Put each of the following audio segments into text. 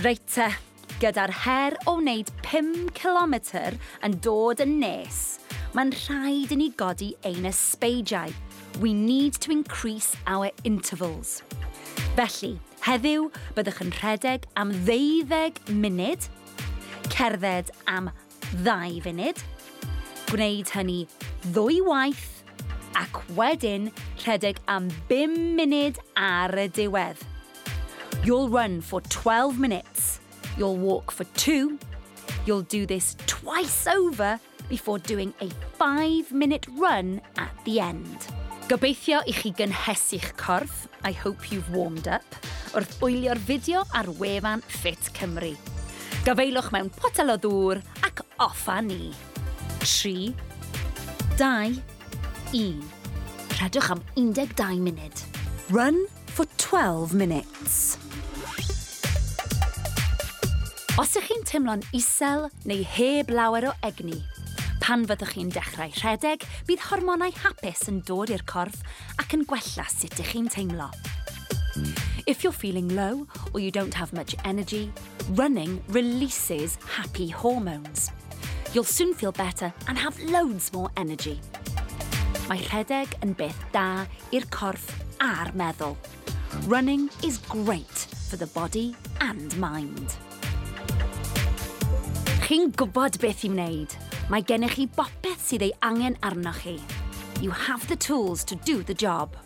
Reit te, gyda'r her o wneud 5 km yn dod yn nes, mae'n rhaid i ni godi ein ysbeidiau. We need to increase our intervals. Felly, heddiw byddwch yn rhedeg am 20 munud, cerdded am 2 funud, gwneud hynny ddwy waith ac wedyn rhedeg am 5 munud ar y diwedd. You'll run for 12 minutes, you'll walk for two, you'll do this twice over before doing a five minute run at the end. Gobeithio i chi gynhesu'ch corff, I hope you've warmed up, wrth wylio'r fideo ar wefan Fit Cymru. Gafeilwch mewn potel o ddŵr ac off a ni. 3, 2, 1. Rhedwch am 12 munud. Run for 12 minutes. Os ych chi'n teimlo'n isel neu heb lawer o egni, pan fyddwch chi'n dechrau rhedeg, bydd hormonau hapus yn dod i'r corff ac yn gwella sut ych chi'n teimlo. If you're feeling low or you don't have much energy, running releases happy hormones. You'll soon feel better and have loads more energy. Mae rhedeg yn beth da i'r corff a'r meddwl. Running is great for the body and mind chi'n gwybod beth i wneud. Mae gennych chi bopeth sydd ei angen arnoch chi. You have the tools to do the job.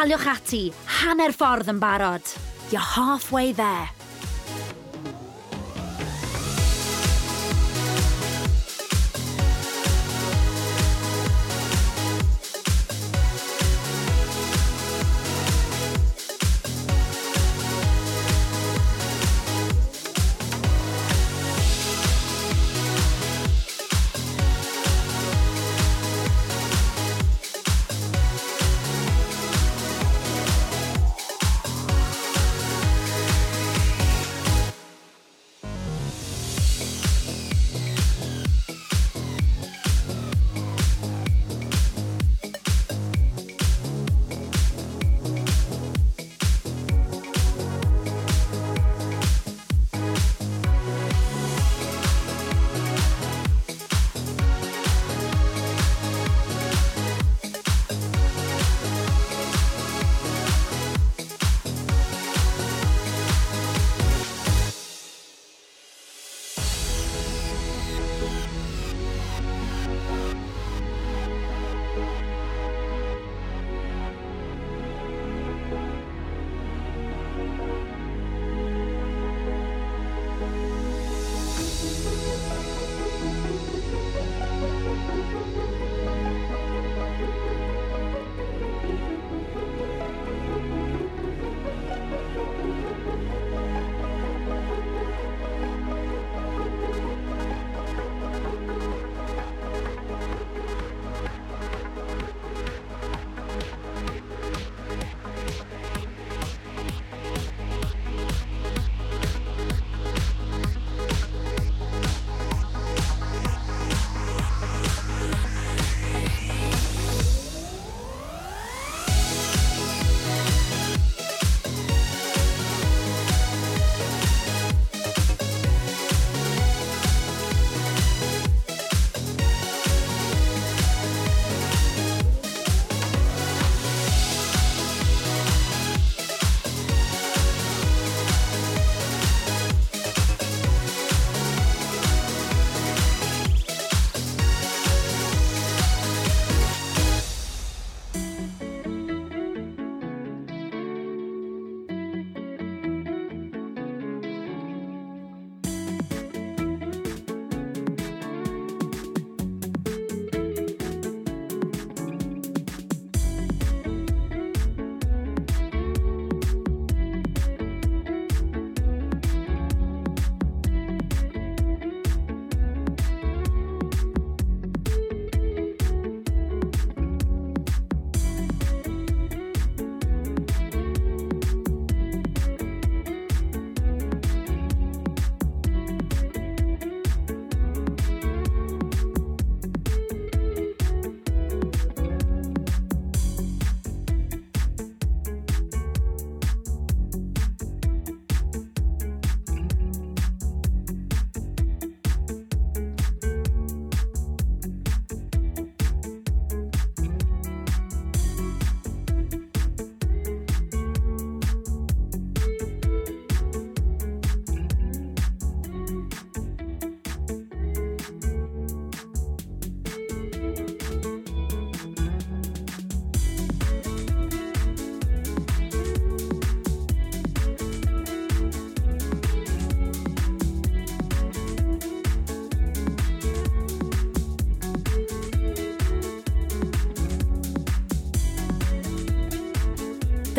daliwch ati, hanner ffordd yn barod. You're halfway there.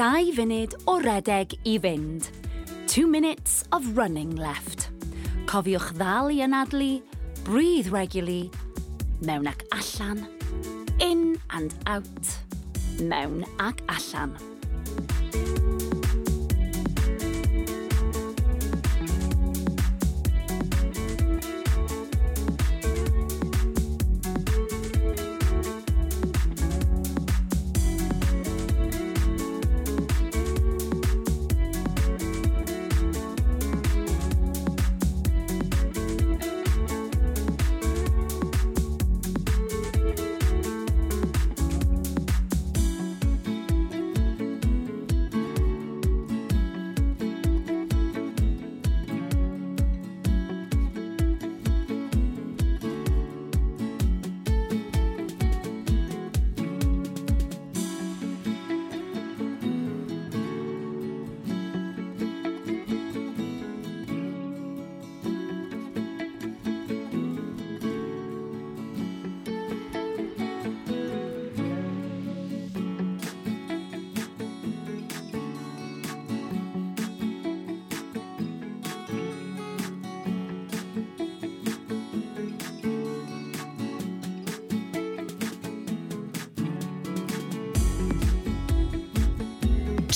dau funud o redeg i fynd. Two minutes of running left. Cofiwch ddal i anadlu, breathe regularly, mewn ac allan, in and out, mewn ac allan.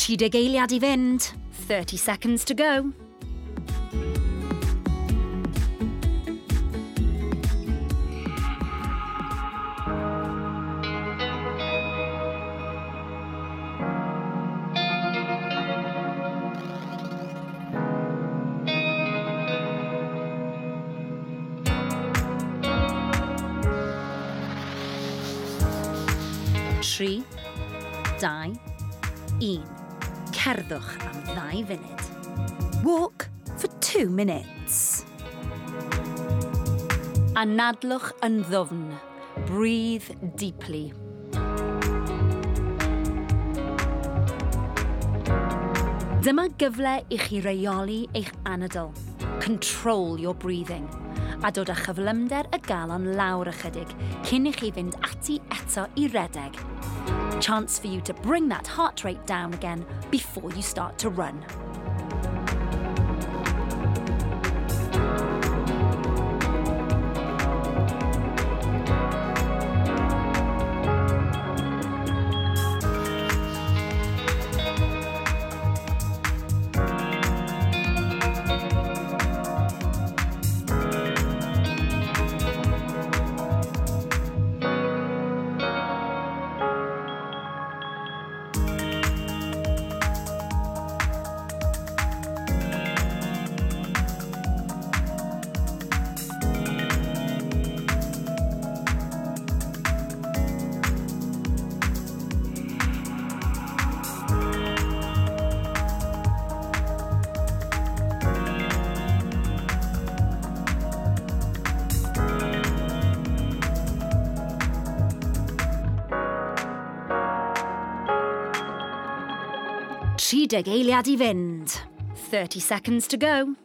30 eiliad i fynd. 30 seconds to go. 5 funud. Walk for 2 minutes. Anadlwch yn ddofn. Breathe deeply. Dyma gyfle i chi reoli eich anadl. Control your breathing. A dod â chyflymder y galon lawr ychydig cyn i chi fynd ati eto i redeg Chance for you to bring that heart rate down again before you start to run. Trideg eiliad i fynd. 30 seconds to go.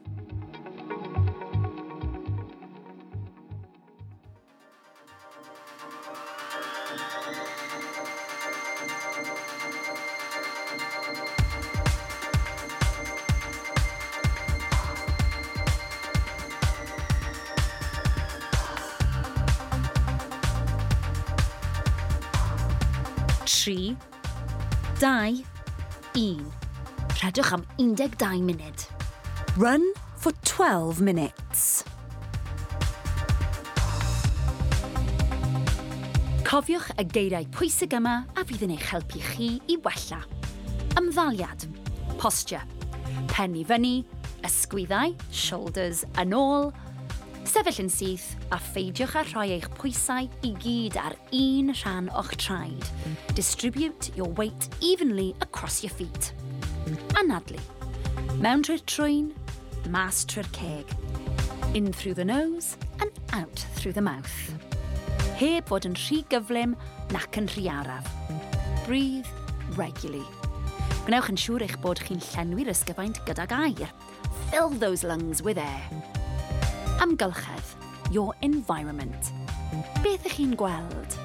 bach am 12 munud. Run for 12 minutes. Cofiwch y geiriau pwysig yma a fydd yn eich helpu chi i wella. Ymddaliad, posture, pen i fyny, ysgwyddau, shoulders yn ôl, sefyll yn syth a pheidiwch â rhoi eich pwysau i gyd ar un rhan o'ch traed. Distribute your weight evenly across your feet anadlu. Mewn trwy'r trwyn, mas trwy'r ceg. In through the nose and out through the mouth. Heb fod yn rhy gyflym nac yn rhy araf. Breathe regularly. Gwnewch yn siŵr eich bod chi'n llenwi'r ysgyfaint gydag air. Fill those lungs with air. Amgylchedd, your environment. Beth ych chi'n gweld?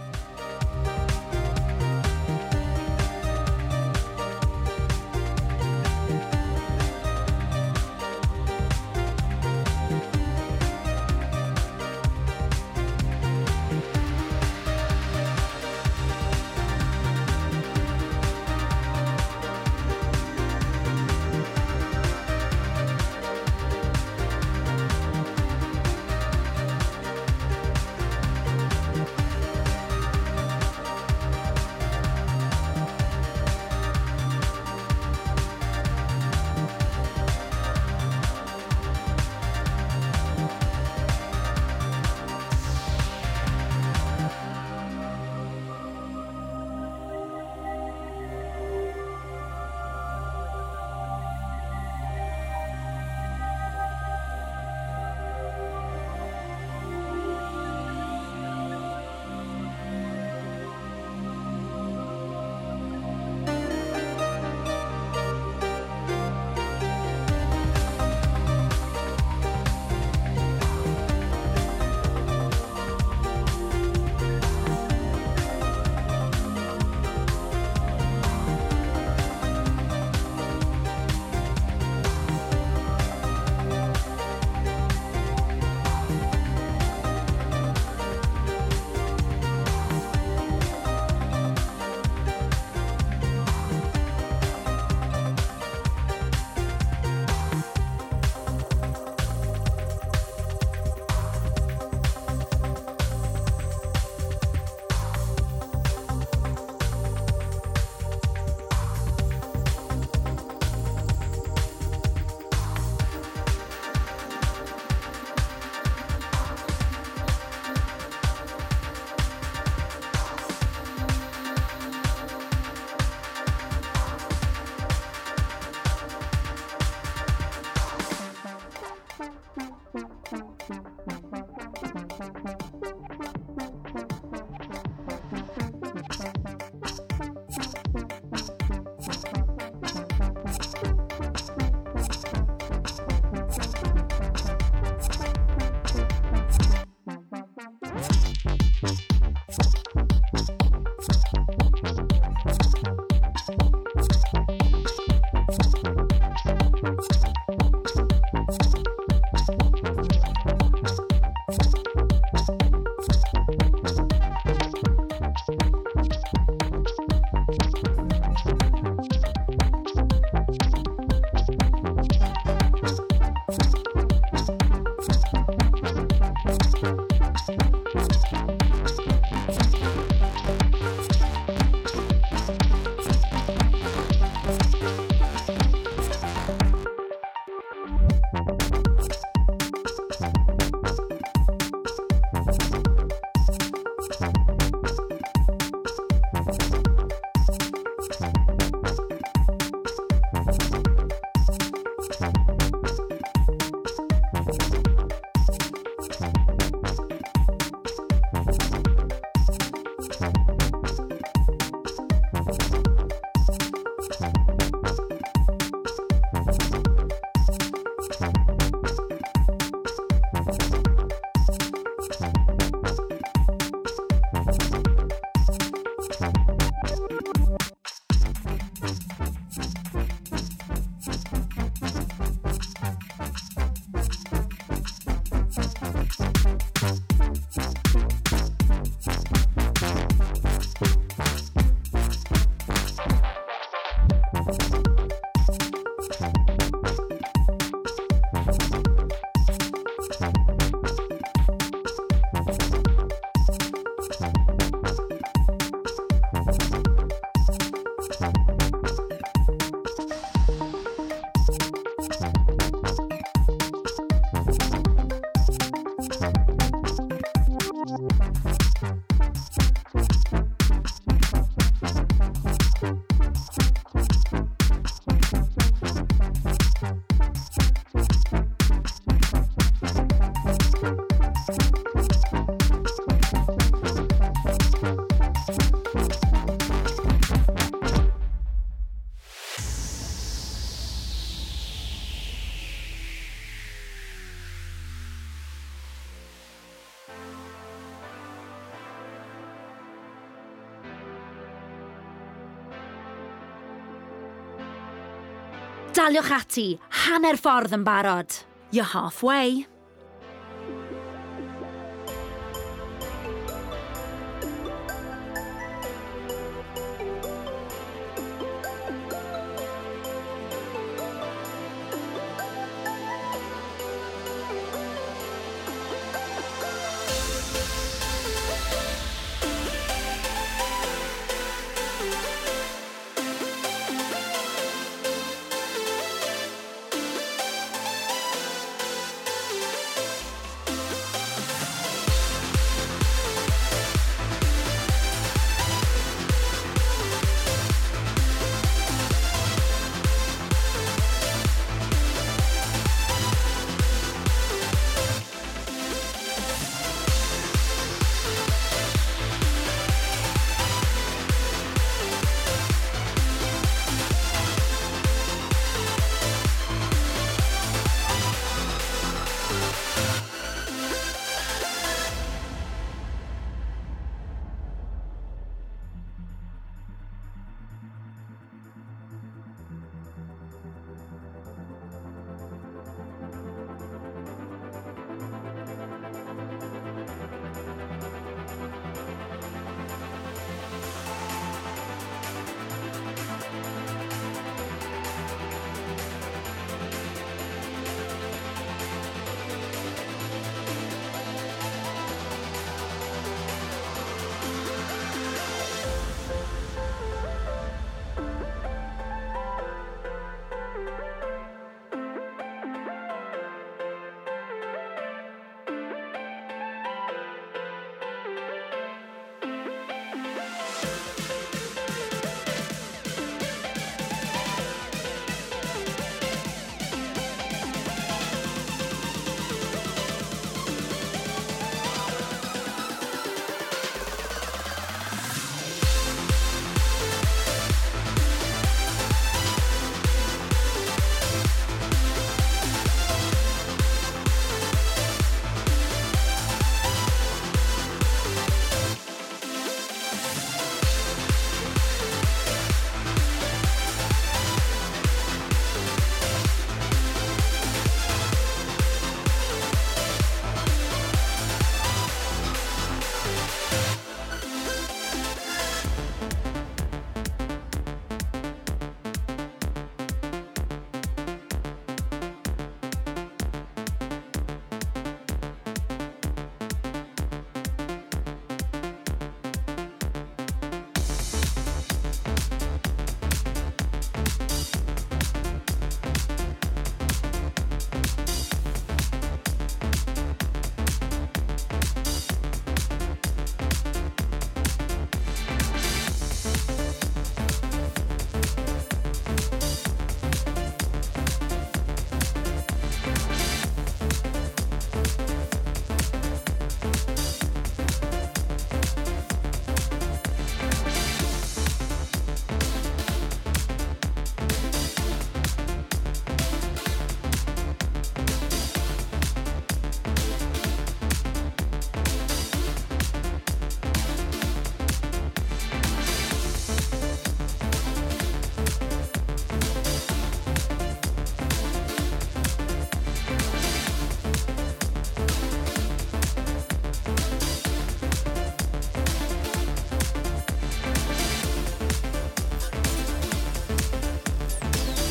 daliwch ati, hanner ffordd yn barod. You're halfway.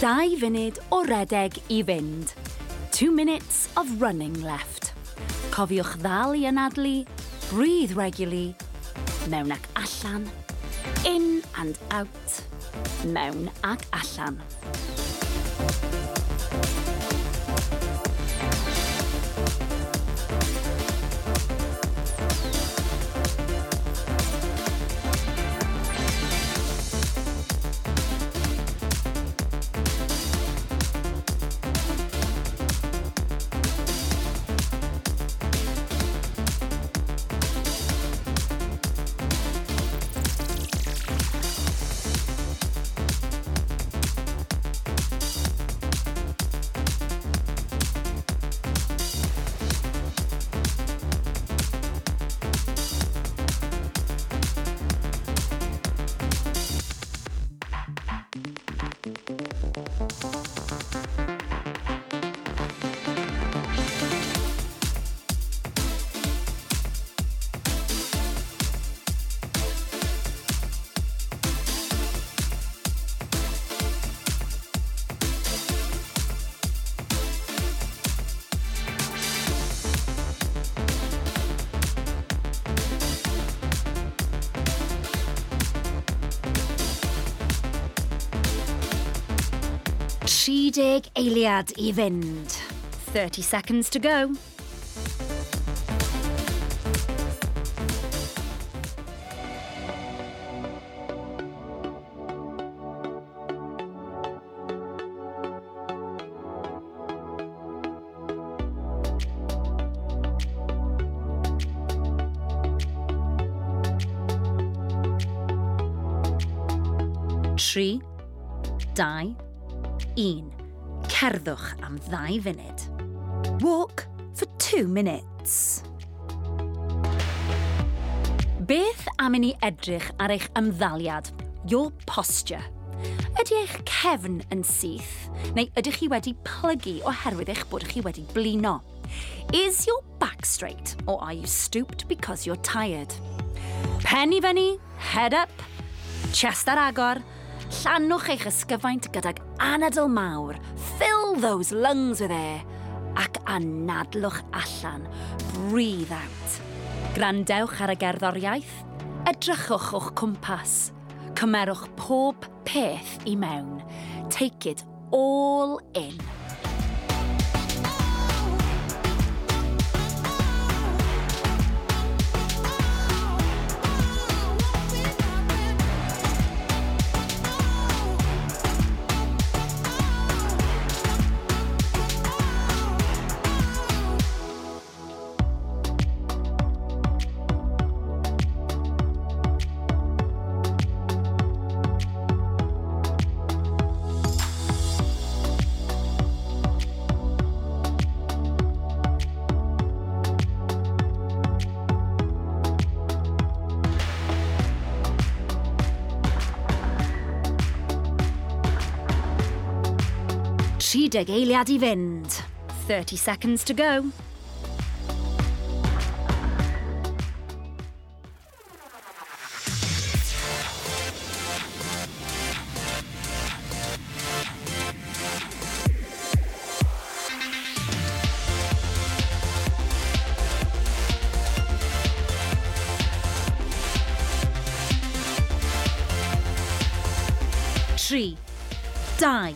Dau funud o redeg i fynd. Two minutes of running left. Cofiwch ddal i anadlu, breathe regularly, mewn ac allan, in and out, mewn ac allan. 30 eiliad i fynd. 30 seconds to go. Tri, dau, un. Cerddwch am ddau funud. Walk for two minutes. Beth am i ni edrych ar eich ymddaliad, your posture? Ydy eich cefn yn syth, neu ydych chi wedi plygu oherwydd eich bod chi wedi blino? Is your back straight, or are you stooped because you're tired? Pen i fyny, head up, chest ar agor, Llanwch eich ysgyfaint gydag anadl mawr, fill those lungs with air, ac anadlwch allan, breathe out. Grandewch ar y gerddoriaeth, edrychwch o'ch cwmpas, cymerwch pob peth i mewn, take it all in. deg eiliad i fynd. 30 seconds to go. Tri, dau,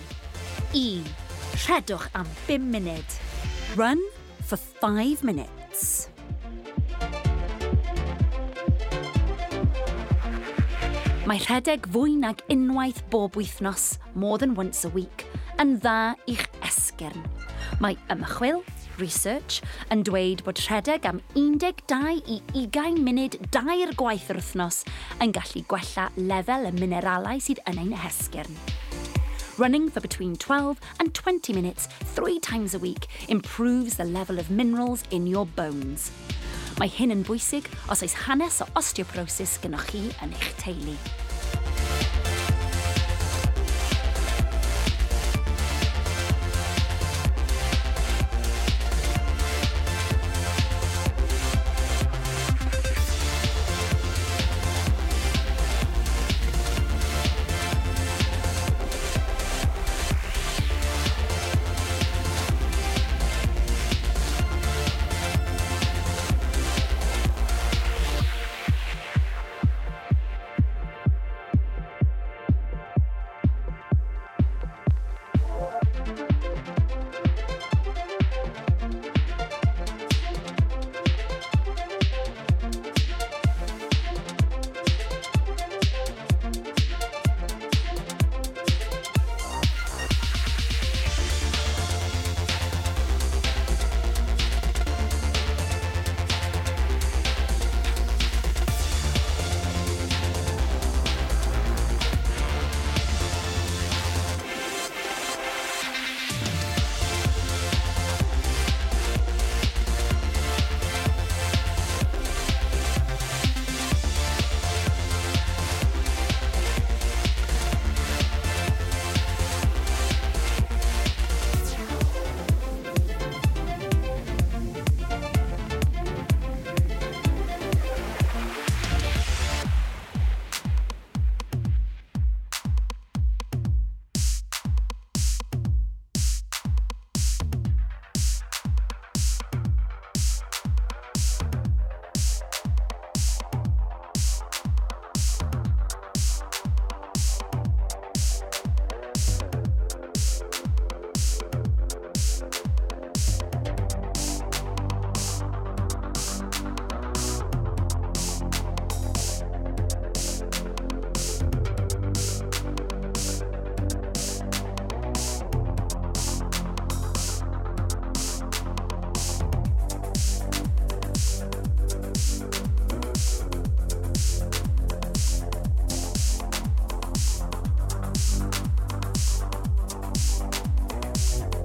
un. Rhedwch am 5 munud. Run for 5 minutes. Mae rhedeg fwy nag unwaith bob wythnos, more than once a week, yn dda i'ch esgyrn. Mae ymchwil, research, yn dweud bod rhedeg am 12 i 20 munud dair gwaith yr wythnos yn gallu gwella lefel y mineralau sydd yn ein hesgyrn running for between 12 and 20 minutes three times a week improves the level of minerals in your bones. Mae hyn yn bwysig os oes hanes o osteoporosis gynnwch chi yn eich teulu.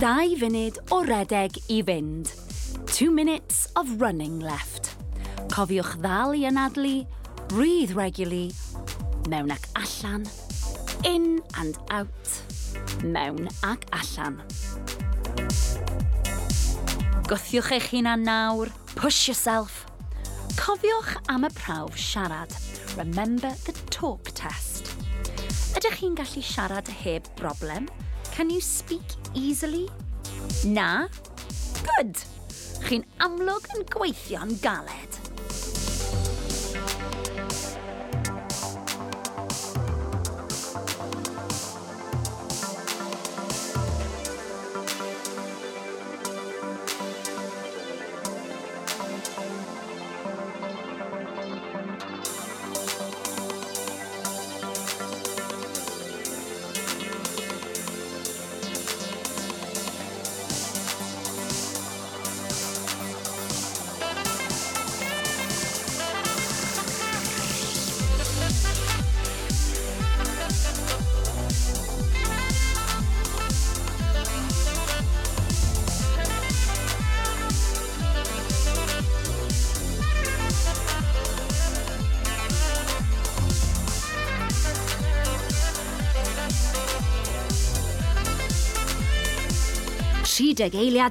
dau funud o redeg i fynd. 2 minutes of running left. Cofiwch ddal i anadlu, breathe regularly, mewn ac allan, in and out, mewn ac allan. Gwthiwch eich hunan nawr, push yourself. Cofiwch am y prawf siarad. Remember the talk test. Ydych chi'n gallu siarad heb broblem? Can you speak easily? Na? Good! Chi'n amlwg yn gweithio'n galed.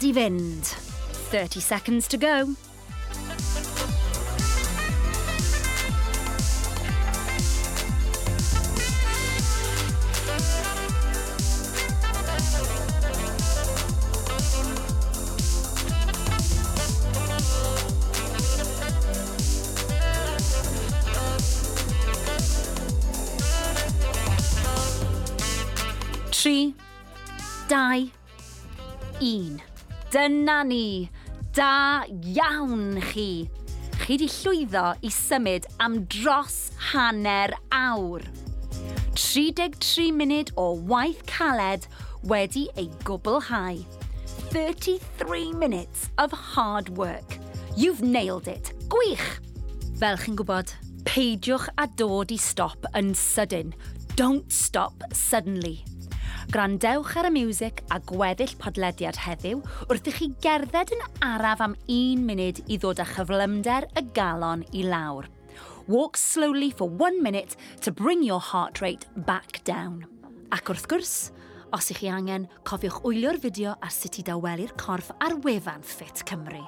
I fynd. 30 seconds to go. Dyna ni. Da iawn chi. Chi di llwyddo i symud am dros hanner awr. 33 munud o waith caled wedi ei gwblhau. 33 minutes of hard work. You've nailed it. Gwych! Fel chi'n gwybod, peidiwch a dod i stop yn sydyn. Don't stop suddenly. Grandewch ar y music a gweddill podlediad heddiw wrth i chi gerdded yn araf am un munud i ddod â chyflymder y galon i lawr. Walk slowly for one minute to bring your heart rate back down. Ac wrth gwrs, os ych chi angen, cofiwch wylio'r fideo ar sut i dawelu'r corff ar wefan Fit Cymru.